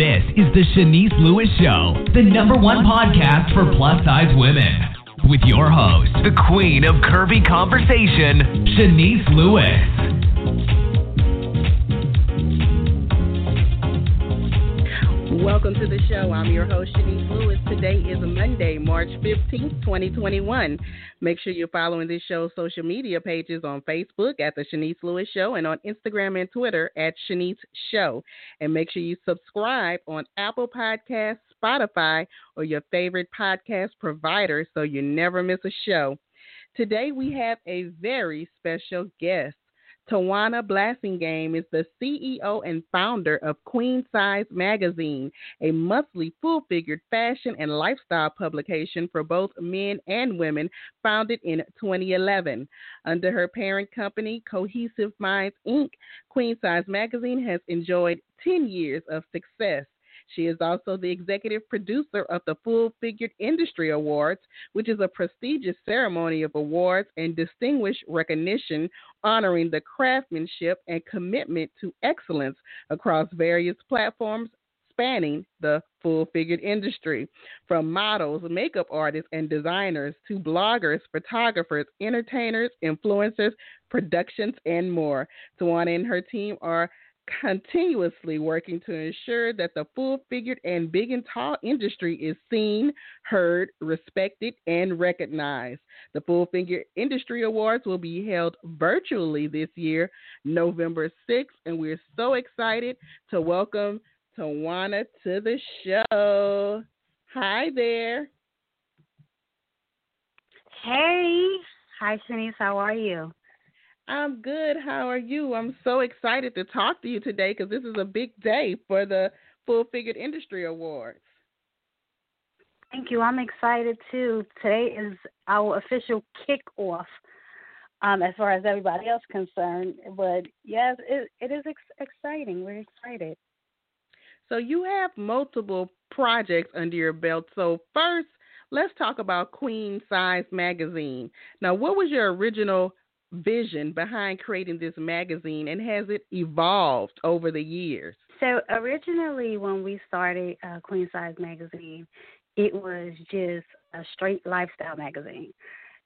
This is the Shanice Lewis Show, the number one podcast for plus size women. With your host, the queen of curvy conversation, Shanice Lewis. Welcome to the show. I'm your host, Shanice Lewis. Today is Monday, March 15th, 2021. Make sure you're following this show's social media pages on Facebook at The Shanice Lewis Show and on Instagram and Twitter at Shanice Show. And make sure you subscribe on Apple Podcasts, Spotify, or your favorite podcast provider so you never miss a show. Today we have a very special guest. Tawana Blassingame is the CEO and founder of Queen Size Magazine, a monthly full figured fashion and lifestyle publication for both men and women, founded in 2011. Under her parent company, Cohesive Minds Inc., Queen Size Magazine has enjoyed 10 years of success. She is also the executive producer of the Full Figured Industry Awards, which is a prestigious ceremony of awards and distinguished recognition honoring the craftsmanship and commitment to excellence across various platforms spanning the full figured industry. From models, makeup artists, and designers to bloggers, photographers, entertainers, influencers, productions, and more. Tawana and her team are continuously working to ensure that the full figured and big and tall industry is seen, heard, respected, and recognized. The Full Figure Industry Awards will be held virtually this year, November 6th, and we're so excited to welcome Tawana to the show. Hi there. Hey. Hi, Shanice. How are you? I'm good. How are you? I'm so excited to talk to you today because this is a big day for the Full Figured Industry Awards. Thank you. I'm excited too. Today is our official kickoff, um, as far as everybody else concerned. But yes, it, it is ex- exciting. We're excited. So you have multiple projects under your belt. So first, let's talk about Queen Size Magazine. Now, what was your original vision behind creating this magazine and has it evolved over the years? So, originally, when we started uh, Queen Size Magazine, it was just a straight lifestyle magazine.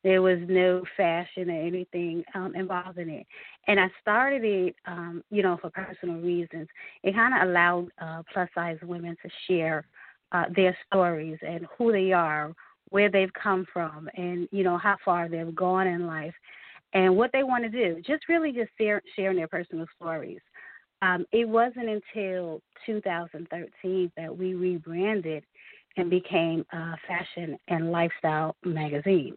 There was no fashion or anything um, involved in it. And I started it, um, you know, for personal reasons. It kind of allowed uh, plus size women to share uh, their stories and who they are, where they've come from, and, you know, how far they've gone in life and what they want to do. Just really just share, sharing their personal stories. Um, it wasn't until 2013 that we rebranded and became a fashion and lifestyle magazine.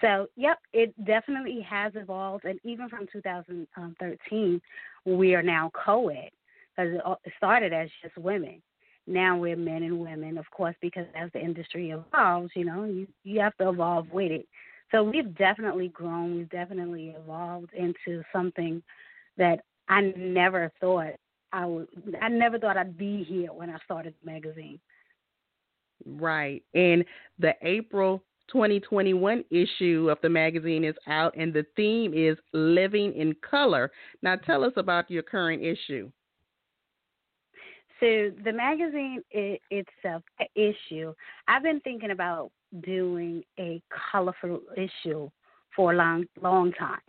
So, yep, it definitely has evolved. And even from 2013, we are now co ed because it started as just women. Now we're men and women, of course, because as the industry evolves, you know, you, you have to evolve with it. So we've definitely grown. We've definitely evolved into something that I never thought I would. I never thought I'd be here when I started the magazine. Right, and the April 2021 issue of the magazine is out, and the theme is living in color. Now, tell us about your current issue. So the magazine itself issue, I've been thinking about doing a colorful issue for a long, long time.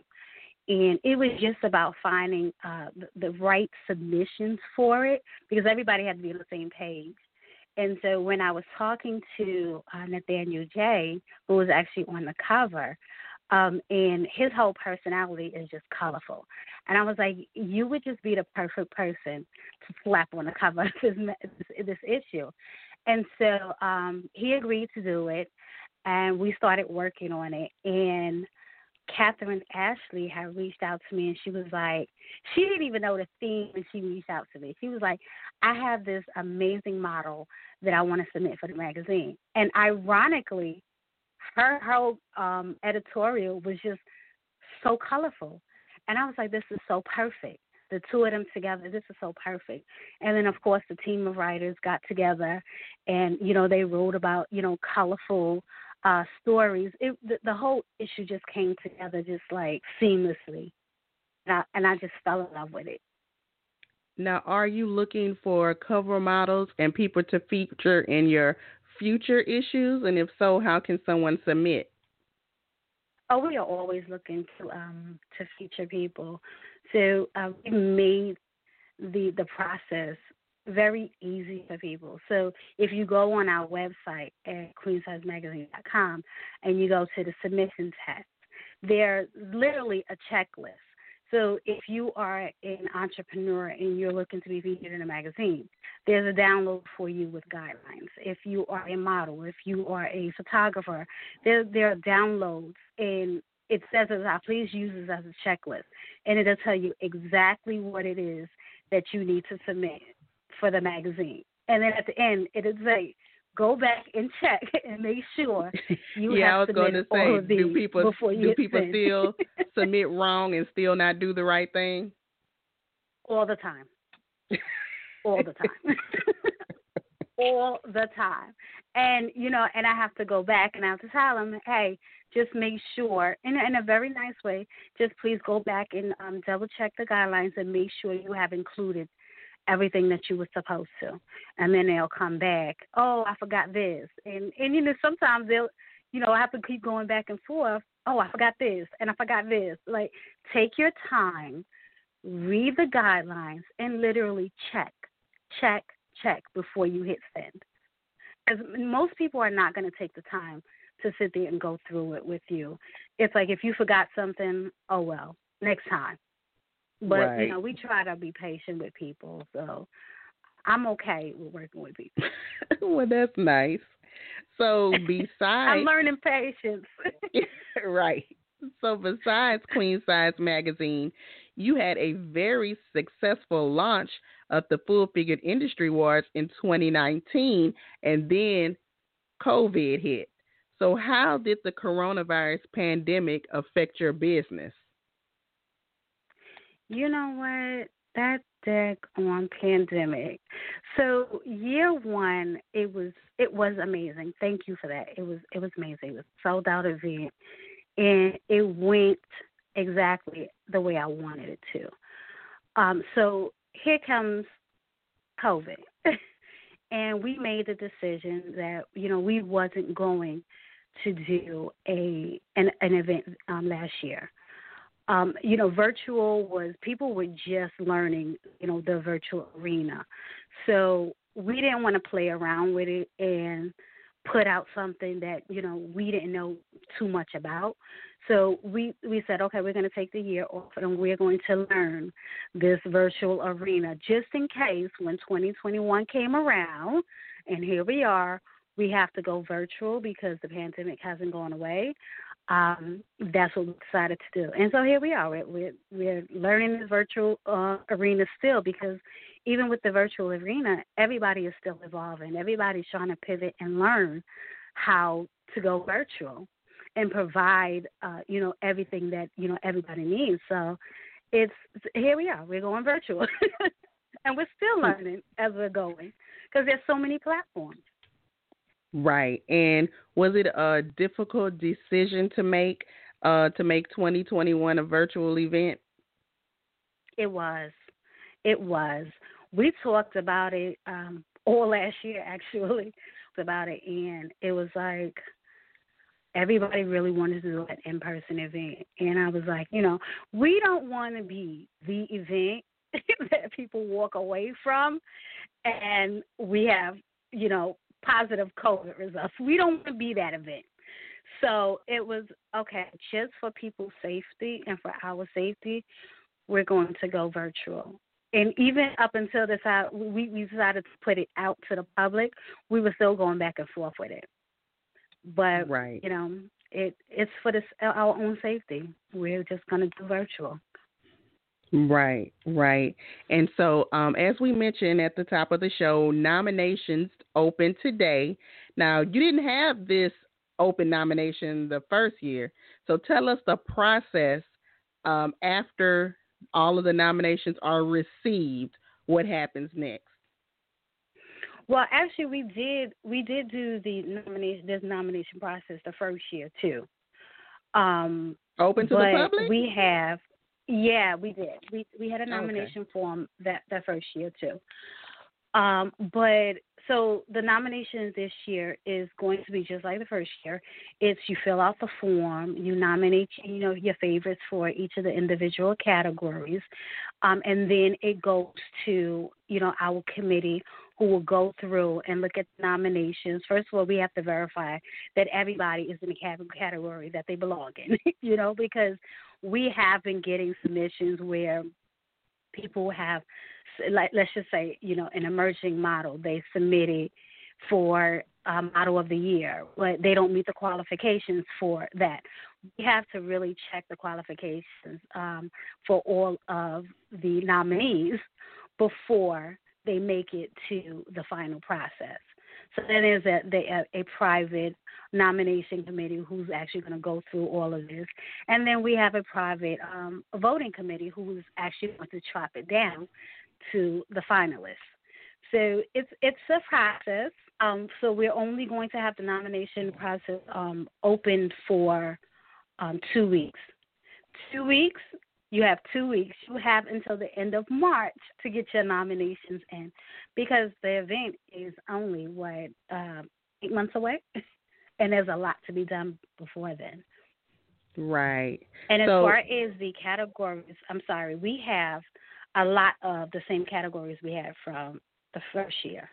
And it was just about finding uh, the, the right submissions for it because everybody had to be on the same page. And so when I was talking to uh, Nathaniel J, who was actually on the cover, um, and his whole personality is just colorful. And I was like, you would just be the perfect person to slap on the cover of this, this, this issue. And so um, he agreed to do it, and we started working on it. And Catherine Ashley had reached out to me, and she was like, she didn't even know the theme when she reached out to me. She was like, I have this amazing model that I want to submit for the magazine. And ironically, her whole um, editorial was just so colorful. And I was like, this is so perfect the two of them together. This is so perfect. And then, of course, the team of writers got together, and you know they wrote about you know colorful uh, stories. It, the, the whole issue just came together just like seamlessly, and I, and I just fell in love with it. Now, are you looking for cover models and people to feature in your future issues? And if so, how can someone submit? Oh, we are always looking to um, to feature people. So uh, we made the the process very easy for people. So if you go on our website at queensizemagazine.com and you go to the submission test, there's literally a checklist so if you are an entrepreneur and you're looking to be featured in a magazine, there's a download for you with guidelines. If you are a model, if you are a photographer, there there are downloads and it says as I please use this as a checklist and it'll tell you exactly what it is that you need to submit for the magazine. And then at the end it'll say go back and check and make sure you yeah, have I was going to say, do people before you do people sent. still submit wrong and still not do the right thing? All the time. All the time. All the time. And you know, and I have to go back and I have to tell them, hey, just make sure, in, in a very nice way, just please go back and um, double check the guidelines and make sure you have included everything that you were supposed to. And then they'll come back, oh, I forgot this. And and you know, sometimes they'll you know, I have to keep going back and forth. Oh, I forgot this and I forgot this. Like take your time, read the guidelines and literally check, check, check before you hit send. Because most people are not going to take the time to sit there and go through it with you. It's like if you forgot something, oh well, next time. But right. you know, we try to be patient with people, so I'm okay with working with people. well, that's nice. So besides, I'm learning patience. right. So besides Queen Size Magazine, you had a very successful launch of the Full Figured Industry Awards in 2019, and then COVID hit. So, how did the coronavirus pandemic affect your business? You know what? That deck on pandemic. So year one, it was it was amazing. Thank you for that. It was it was amazing. It was sold out event, and it went exactly the way I wanted it to. Um, so here comes COVID, and we made the decision that you know we wasn't going to do a an, an event um, last year um, you know, virtual was people were just learning, you know, the virtual arena. So we didn't want to play around with it and put out something that, you know, we didn't know too much about. So we we said, okay, we're going to take the year off and we're going to learn this virtual arena just in case when 2021 came around, and here we are, we have to go virtual because the pandemic hasn't gone away um, that's what we decided to do. And so here we are. We're we're, learning the virtual uh, arena still because even with the virtual arena, everybody is still evolving. Everybody's trying to pivot and learn how to go virtual and provide uh, you know everything that you know everybody needs. So it's here we are. We're going virtual, and we're still hmm. learning as we're going because there's so many platforms. Right. And was it a difficult decision to make uh, to make 2021 a virtual event? It was. It was. We talked about it um, all last year, actually, about it, and it was like everybody really wanted to do an in-person event, and I was like, you know, we don't want to be the event that people walk away from, and we have, you know, positive COVID results. We don't want to be that event. So it was okay, just for people's safety and for our safety, we're going to go virtual. And even up until this, we, we decided to put it out to the public. We were still going back and forth with it, but right. you know, it it's for this our own safety. We're just going to do virtual. Right, right. And so, um, as we mentioned at the top of the show, nominations open today. Now, you didn't have this open nomination the first year. So, tell us the process um, after all of the nominations are received. What happens next? Well, actually, we did we did do the nomination this nomination process the first year too. Um, Open to but the public. We have Yeah, we did. We we had a nomination okay. form that that first year too. Um, but so the nomination this year is going to be just like the first year. It's you fill out the form, you nominate you know your favorites for each of the individual categories, um, and then it goes to you know our committee who will go through and look at the nominations. First of all, we have to verify that everybody is in the category that they belong in, you know, because we have been getting submissions where people have like let's just say you know an emerging model they submitted for um, model of the year but they don't meet the qualifications for that we have to really check the qualifications um, for all of the nominees before they make it to the final process so then there's a, a, a private nomination committee who's actually going to go through all of this. And then we have a private um, voting committee who's actually going to chop it down to the finalists. So it's it's a process. Um, so we're only going to have the nomination process um, open for um, two weeks. Two weeks. You have two weeks. You have until the end of March to get your nominations in, because the event is only what uh, eight months away. and there's a lot to be done before then. Right. And as so, far as the categories, I'm sorry, we have a lot of the same categories we had from the first year.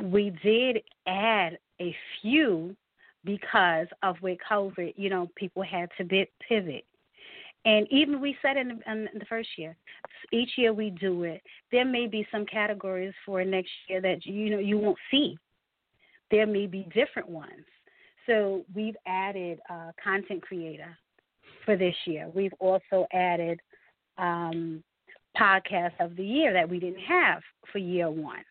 We did add a few because of with COVID, you know, people had to bit pivot. And even we said in the, in the first year, each year we do it. There may be some categories for next year that you know you won't see. There may be different ones. So we've added uh, content creator for this year. We've also added um, podcast of the year that we didn't have for year one.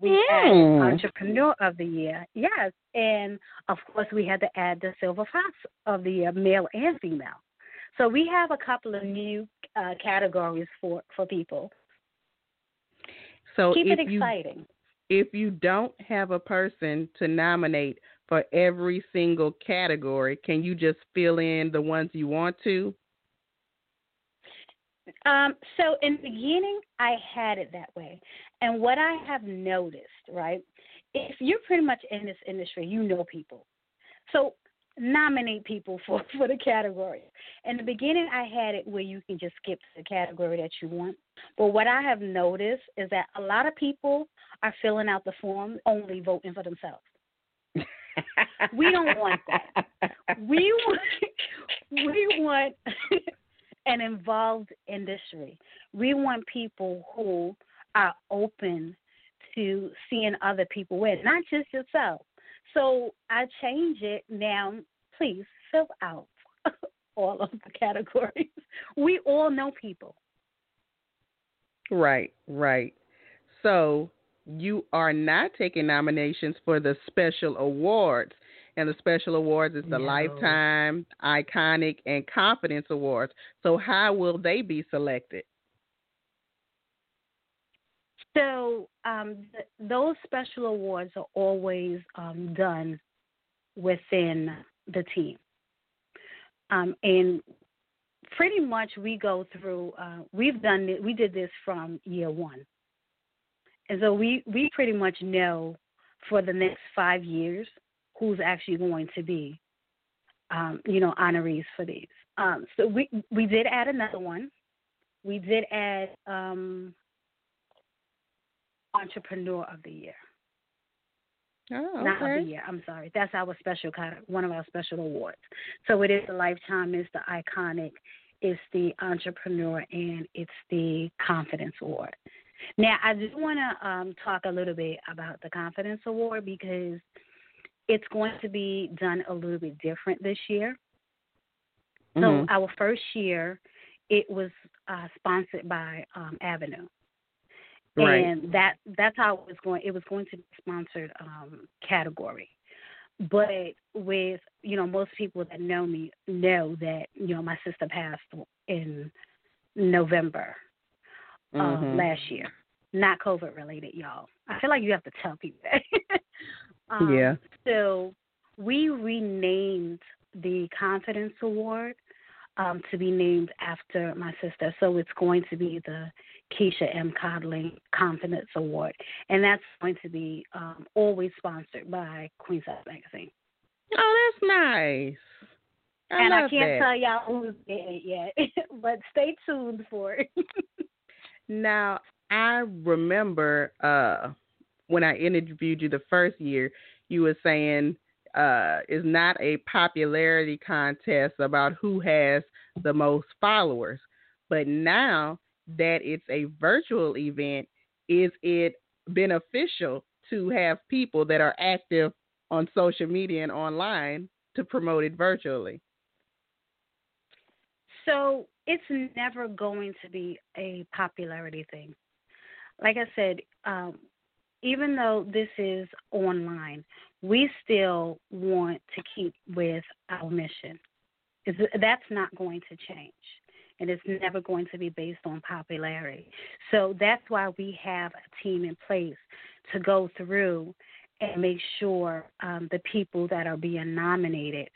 We mm. added entrepreneur of the year, yes, and of course we had to add the silver fox of the year, male and female. So we have a couple of new uh, categories for for people. So keep it exciting. You, if you don't have a person to nominate for every single category. Can you just fill in the ones you want to? Um, so in the beginning, I had it that way. And what I have noticed, right, if you're pretty much in this industry, you know people. So nominate people for, for the category. In the beginning, I had it where you can just skip the category that you want. But what I have noticed is that a lot of people are filling out the form only voting for themselves we don't want that. We want we want an involved industry. We want people who are open to seeing other people win, not just yourself. So I change it now. Please fill out all of the categories. We all know people. Right, right. So you are not taking nominations for the special awards. And the special awards is the no. Lifetime, Iconic, and Confidence Awards. So, how will they be selected? So, um, th- those special awards are always um, done within the team. Um, and pretty much we go through, uh, we've done we did this from year one. And so we, we pretty much know for the next five years who's actually going to be, um, you know, honorees for these. Um, so we we did add another one. We did add um, entrepreneur of the year. Oh, okay. Not of the year. I'm sorry. That's our special kind of one of our special awards. So it is the lifetime, it's the iconic, it's the entrepreneur, and it's the confidence award. Now, I do want to um, talk a little bit about the Confidence Award because it's going to be done a little bit different this year. Mm-hmm. So, our first year, it was uh, sponsored by um, Avenue. Right. And that that's how it was going. It was going to be sponsored um, category, but with you know most people that know me know that you know my sister passed in November mm-hmm. last year. Not COVID related, y'all. I feel like you have to tell people that. um, yeah. So we renamed the Confidence Award um, to be named after my sister. So it's going to be the Keisha M. Codling Confidence Award, and that's going to be um, always sponsored by Queen Size Magazine. Oh, that's nice. I and I can't that. tell y'all who's in it yet, but stay tuned for it. now, I remember uh, when I interviewed you the first year, you were saying uh, is not a popularity contest about who has the most followers. But now that it's a virtual event, is it beneficial to have people that are active on social media and online to promote it virtually? So it's never going to be a popularity thing. Like I said, um, even though this is online, we still want to keep with our mission. That's not going to change. And it's never going to be based on popularity. So that's why we have a team in place to go through and make sure um, the people that are being nominated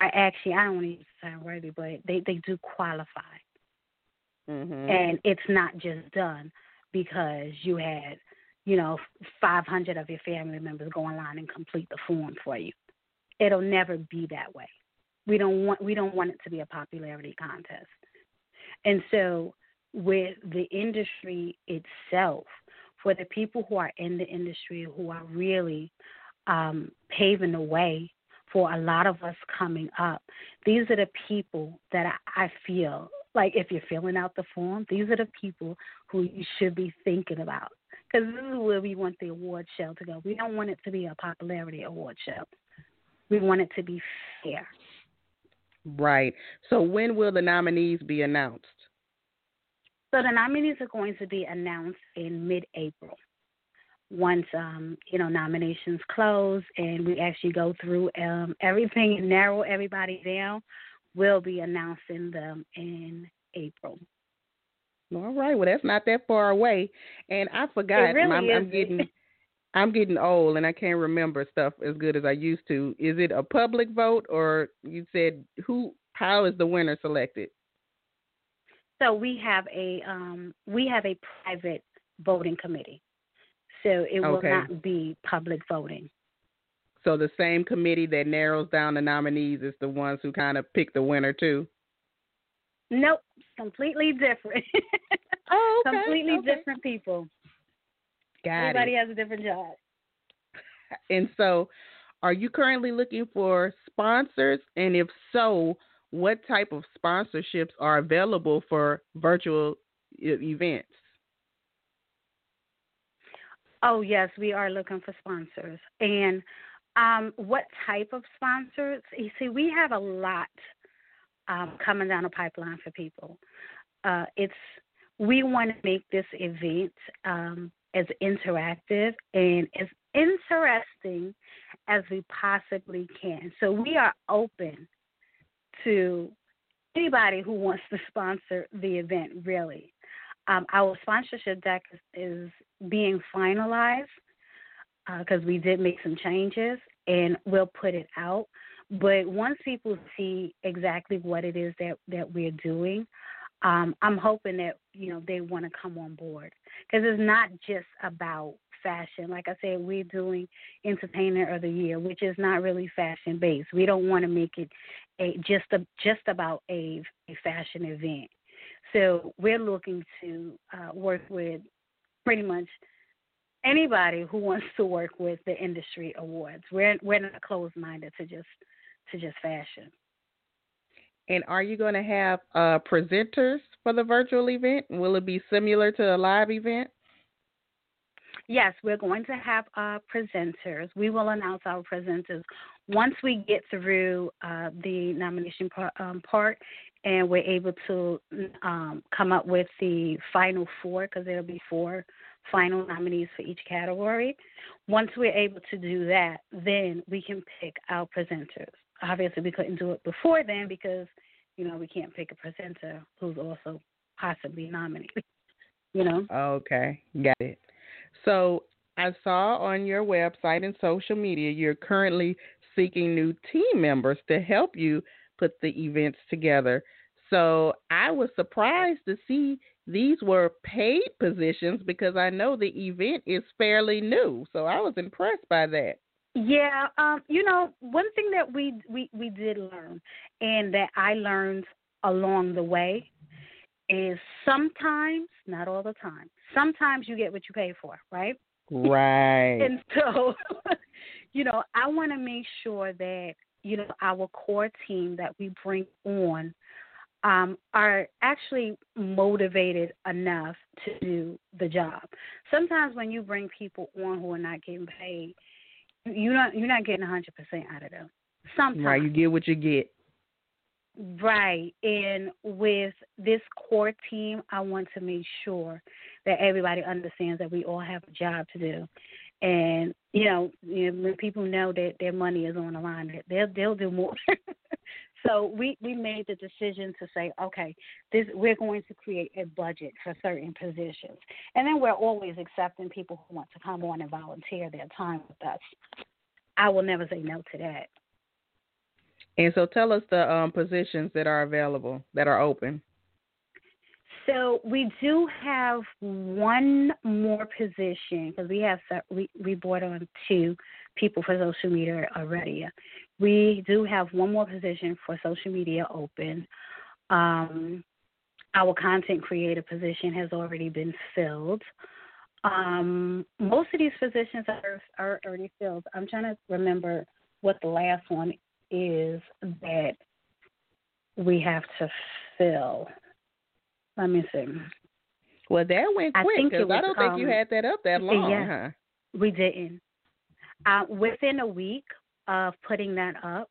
are actually, I don't want to term worthy, but they, they do qualify. Mm-hmm. And it's not just done because you had you know, 500 of your family members go online and complete the form for you. It'll never be that way. We don't want we don't want it to be a popularity contest. And so with the industry itself, for the people who are in the industry who are really um, paving the way for a lot of us coming up, these are the people that I, I feel like if you're filling out the form, these are the people who you should be thinking about because this is where we want the award show to go. We don't want it to be a popularity award show. We want it to be fair. Right. So when will the nominees be announced? So the nominees are going to be announced in mid-April. Once um, you know nominations close and we actually go through um, everything and narrow everybody down, we'll be announcing them in April. All right. Well, that's not that far away. And I forgot. Really I'm, I'm getting. I'm getting old and I can't remember stuff as good as I used to. Is it a public vote or you said who? How is the winner selected? So we have a um, we have a private voting committee, so it will okay. not be public voting. So the same committee that narrows down the nominees is the ones who kind of pick the winner too. Nope, completely different. oh, okay. completely okay. different people. Got Everybody it. has a different job. And so, are you currently looking for sponsors? And if so, what type of sponsorships are available for virtual events? Oh, yes, we are looking for sponsors. And um, what type of sponsors? You see, we have a lot um, coming down the pipeline for people. Uh, it's we want to make this event um, as interactive and as interesting as we possibly can. So we are open to anybody who wants to sponsor the event. Really, um, our sponsorship deck is, is being finalized because uh, we did make some changes, and we'll put it out. But once people see exactly what it is that that we're doing, um, I'm hoping that you know they want to come on board because it's not just about fashion. Like I said, we're doing Entertainer of the Year, which is not really fashion based. We don't want to make it a just a just about a, a fashion event. So we're looking to uh, work with pretty much anybody who wants to work with the industry awards. We're we're not closed minded to just to just fashion. And are you going to have uh, presenters for the virtual event? Will it be similar to a live event? Yes, we're going to have uh, presenters. We will announce our presenters once we get through uh, the nomination part, um, part, and we're able to um, come up with the final four, because there'll be four final nominees for each category. Once we're able to do that, then we can pick our presenters obviously we couldn't do it before then because you know we can't pick a presenter who's also possibly nominated. You know. Okay, got it. So I saw on your website and social media you're currently seeking new team members to help you put the events together. So I was surprised to see these were paid positions because I know the event is fairly new. So I was impressed by that. Yeah, um, you know, one thing that we we we did learn, and that I learned along the way, is sometimes, not all the time, sometimes you get what you pay for, right? Right. and so, you know, I want to make sure that you know our core team that we bring on um, are actually motivated enough to do the job. Sometimes when you bring people on who are not getting paid, you're not you're not getting a 100% out of them. Sometimes right, you get what you get. Right. And with this core team, I want to make sure that everybody understands that we all have a job to do. And you know, you know when people know that their money is on the line, that they'll they'll do more. so we we made the decision to say, okay, this we're going to create a budget for certain positions, and then we're always accepting people who want to come on and volunteer their time with us. I will never say no to that. And so tell us the um, positions that are available, that are open. So we do have one more position because we have we we brought on two people for social media already. We do have one more position for social media open. Um, our content creator position has already been filled. Um, most of these positions are are already filled. I'm trying to remember what the last one is that we have to fill. Let me see. Well, that went quick because I, don't um, think you um, had that up that long, yeah, huh? We didn't. Uh, within a week of putting that up,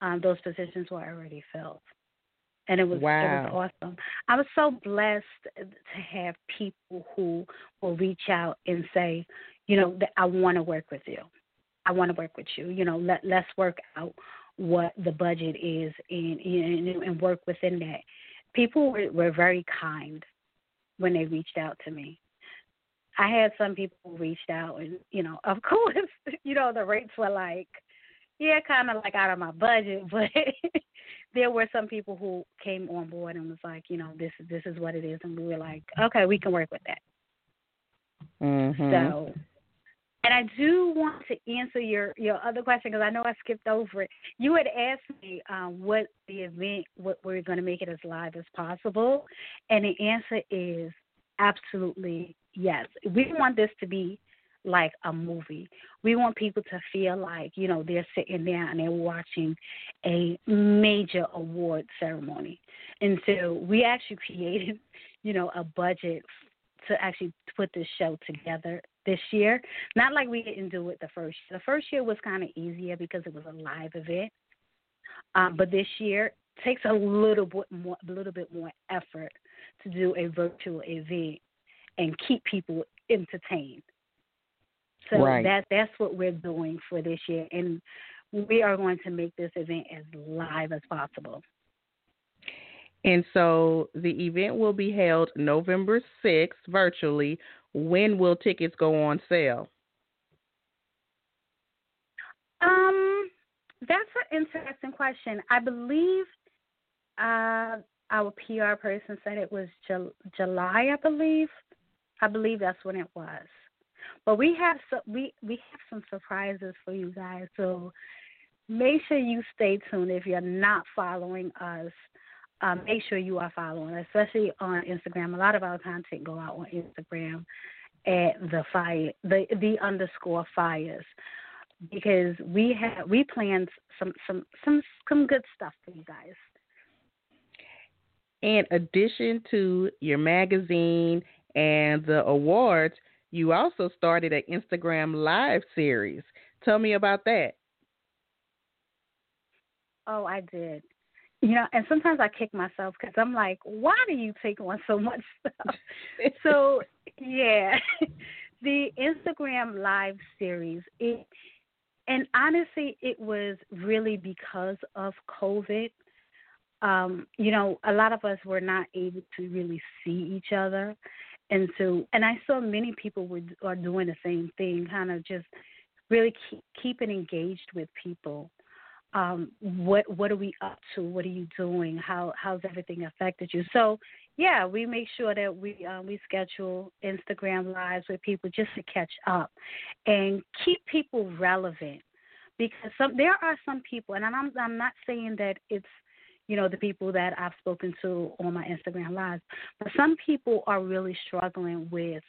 um, those positions were already filled, and it was wow. it was awesome. I was so blessed to have people who will reach out and say, you know, that I want to work with you. I want to work with you. You know, let let's work out what the budget is and and, and work within that. People were, were very kind when they reached out to me. I had some people who reached out, and you know, of course, you know, the rates were like, yeah, kind of like out of my budget, but there were some people who came on board and was like, you know, this this is what it is, and we were like, okay, we can work with that. Mm-hmm. So and I do want to answer your your other question because I know I skipped over it. You had asked me um, what the event, what we're going to make it as live as possible, and the answer is absolutely yes. We want this to be like a movie. We want people to feel like, you know, they're sitting there and they're watching a major award ceremony. And so we actually created, you know, a budget to actually put this show together this year. Not like we didn't do it the first year. The first year was kind of easier because it was a live event. Um, but this year takes a little bit more, a little bit more effort to do a virtual event and keep people entertained. So right. that that's what we're doing for this year, and we are going to make this event as live as possible. And so the event will be held November 6th virtually. When will tickets go on sale? Um, that's an interesting question. I believe uh, our PR person said it was July. I believe. I believe that's when it was. But we have so, we we have some surprises for you guys. So make sure you stay tuned. If you're not following us um, make sure you are following, especially on Instagram. A lot of our content go out on Instagram at the fire, the the underscore fires, because we have we planned some some some some good stuff for you guys. In addition to your magazine and the awards, you also started an Instagram live series. Tell me about that. Oh, I did you know, and sometimes I kick myself because I'm like, why do you take on so much stuff? so yeah, the Instagram live series, it, and honestly, it was really because of COVID. Um, you know, a lot of us were not able to really see each other, and so, and I saw many people were are doing the same thing, kind of just really keep, keeping engaged with people um, what what are we up to? What are you doing? How how's everything affected you? So yeah, we make sure that we um, we schedule Instagram lives with people just to catch up and keep people relevant because some there are some people, and I'm I'm not saying that it's you know the people that I've spoken to on my Instagram lives, but some people are really struggling with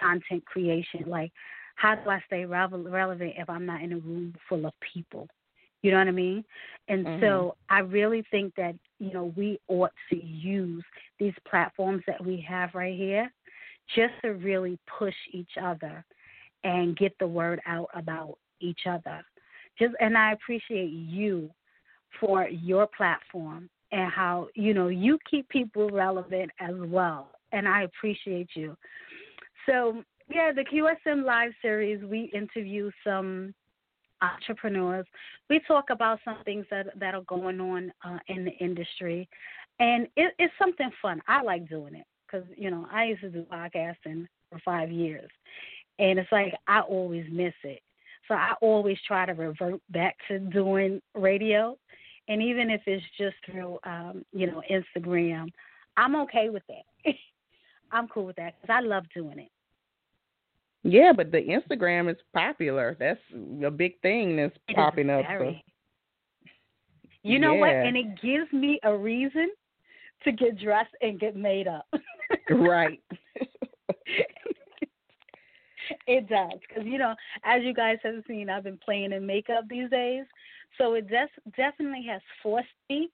content creation. Like, how do I stay relevant if I'm not in a room full of people? You know what I mean? And mm-hmm. so I really think that, you know, we ought to use these platforms that we have right here just to really push each other and get the word out about each other. Just and I appreciate you for your platform and how, you know, you keep people relevant as well. And I appreciate you. So, yeah, the QSM live series we interview some entrepreneurs. We talk about some things that that are going on uh, in the industry, and it, it's something fun. I like doing it because you know I used to do podcasting for five years, and it's like I always miss it. So I always try to revert back to doing radio, and even if it's just through um, you know Instagram, I'm okay with that. I'm cool with that because I love doing it. Yeah, but the Instagram is popular. That's a big thing that's it popping up. So. You know yeah. what? And it gives me a reason to get dressed and get made up. right. it does because you know, as you guys have seen, I've been playing in makeup these days, so it des- definitely has forced me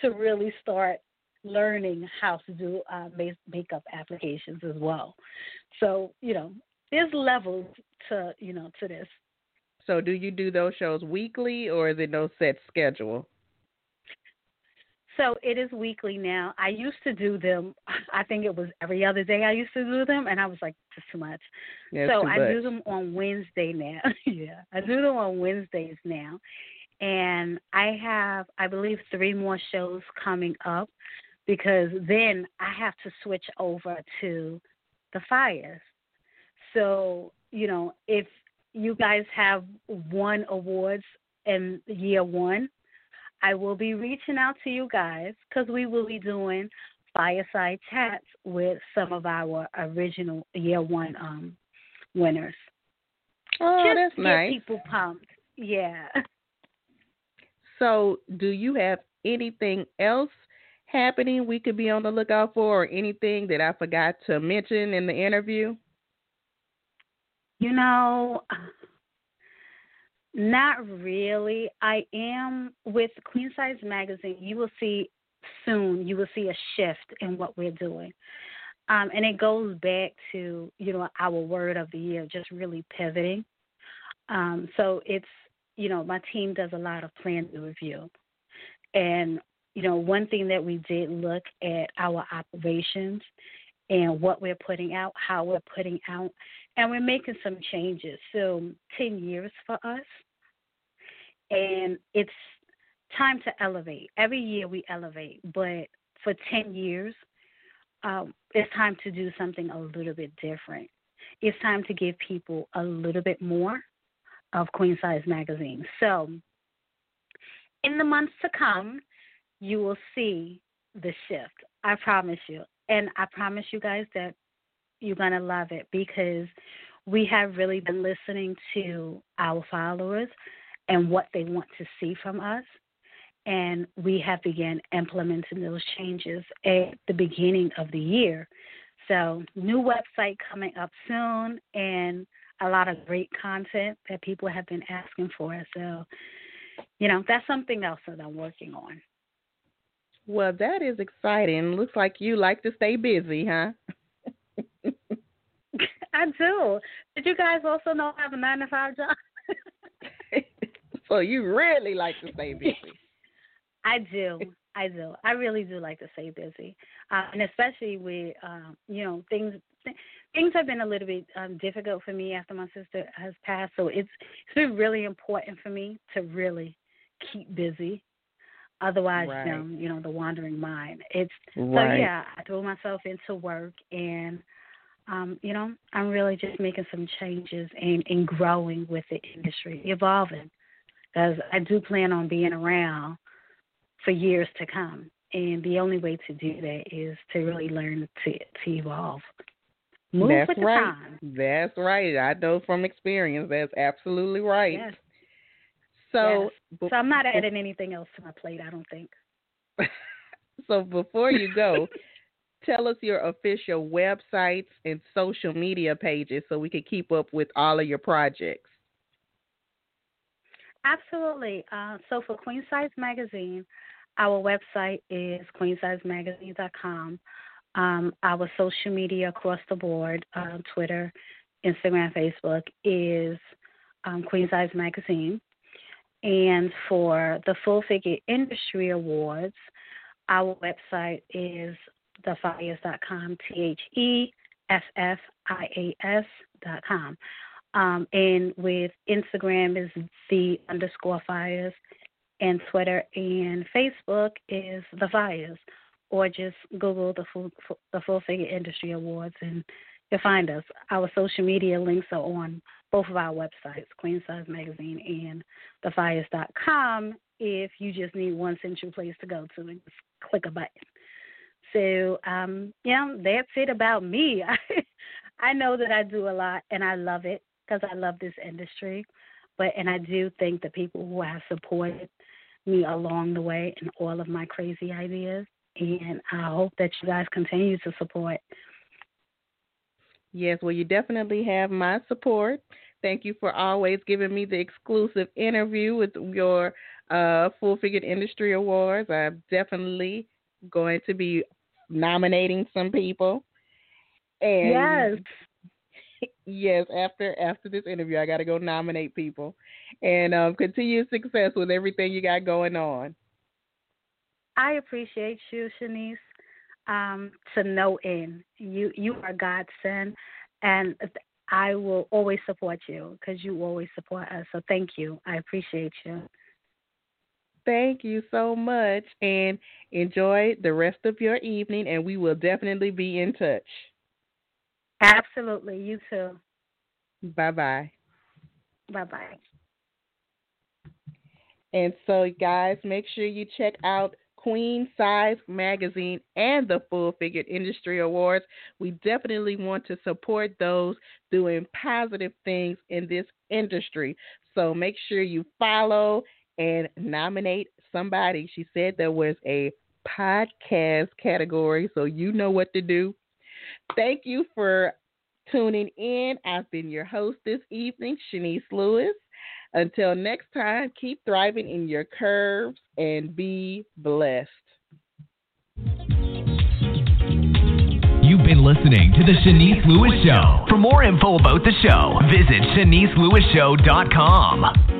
to really start learning how to do uh, makeup applications as well. So you know, there's levels to you know to this. So do you do those shows weekly or is it no set schedule? So it is weekly now. I used to do them. I think it was every other day. I used to do them, and I was like, "This too much." Yeah, so too I much. do them on Wednesday now. yeah, I do them on Wednesdays now, and I have, I believe, three more shows coming up because then I have to switch over to the fires. So, you know, if you guys have won awards in year one, I will be reaching out to you guys because we will be doing fireside chats with some of our original year one um, winners. Oh, Just that's get nice. people pumped. Yeah. So, do you have anything else happening we could be on the lookout for, or anything that I forgot to mention in the interview? You know, not really. I am with Queen Size Magazine. You will see soon, you will see a shift in what we're doing. Um, and it goes back to, you know, our word of the year, just really pivoting. Um, so it's, you know, my team does a lot of plan review. And, you know, one thing that we did look at our operations and what we're putting out, how we're putting out, and we're making some changes. So, 10 years for us, and it's time to elevate. Every year we elevate, but for 10 years, um, it's time to do something a little bit different. It's time to give people a little bit more of Queen Size Magazine. So, in the months to come, you will see the shift. I promise you. And I promise you guys that you're going to love it because we have really been listening to our followers and what they want to see from us. And we have begun implementing those changes at the beginning of the year. So, new website coming up soon and a lot of great content that people have been asking for. So, you know, that's something else that I'm working on. Well, that is exciting. Looks like you like to stay busy, huh? I do. Did you guys also know I have a nine to five job? so you really like to stay busy. I do. I do. I really do like to stay busy, uh, and especially with um, you know things. Th- things have been a little bit um, difficult for me after my sister has passed, so it's it's been really important for me to really keep busy Otherwise, right. you know, you know, the wandering mind. It's right. so yeah. I threw myself into work, and um, you know, I'm really just making some changes and and growing with the industry, evolving. because I do plan on being around for years to come. And the only way to do that is to really learn to to evolve. Move that's with the right. time. That's right. I know from experience. That's absolutely right. Yes. So, yes. so I'm not adding anything else to my plate. I don't think. so before you go, tell us your official websites and social media pages so we can keep up with all of your projects. Absolutely. Uh, so for Queen Size Magazine, our website is queensizemagazine.com. Um, our social media across the board, uh, Twitter, Instagram, Facebook, is um, Magazine. And for the Full Figure Industry Awards, our website is theffias.com, T H E F F I A S.com. Um, and with Instagram is the underscore ffias, and Twitter and Facebook is the ffias, or just Google the full the Full Figure Industry Awards and you'll find us. Our social media links are on both of our websites, Queen Size Magazine and theffias.com. If you just need one central place to go to and just click a button. So, um, yeah, that's it about me. I know that I do a lot and I love it because I love this industry. But and I do think the people who have supported me along the way and all of my crazy ideas, and I hope that you guys continue to support. Yes, well, you definitely have my support. Thank you for always giving me the exclusive interview with your uh, Full Figured Industry Awards. I'm definitely going to be nominating some people. And yes yes, after after this interview, I got to go nominate people, and um, continued success with everything you got going on. I appreciate you, Shanice. Um, to no end, you you are God's son, and I will always support you because you always support us. So thank you. I appreciate you. Thank you so much, and enjoy the rest of your evening. And we will definitely be in touch. Absolutely. You too. Bye bye. Bye bye. And so, guys, make sure you check out Queen Size Magazine and the Full Figured Industry Awards. We definitely want to support those doing positive things in this industry. So make sure you follow and nominate somebody. She said there was a podcast category, so you know what to do. Thank you for tuning in. I've been your host this evening, Shanice Lewis. Until next time, keep thriving in your curves and be blessed. You've been listening to The Shanice Lewis Show. For more info about the show, visit ShaniceLewisShow.com.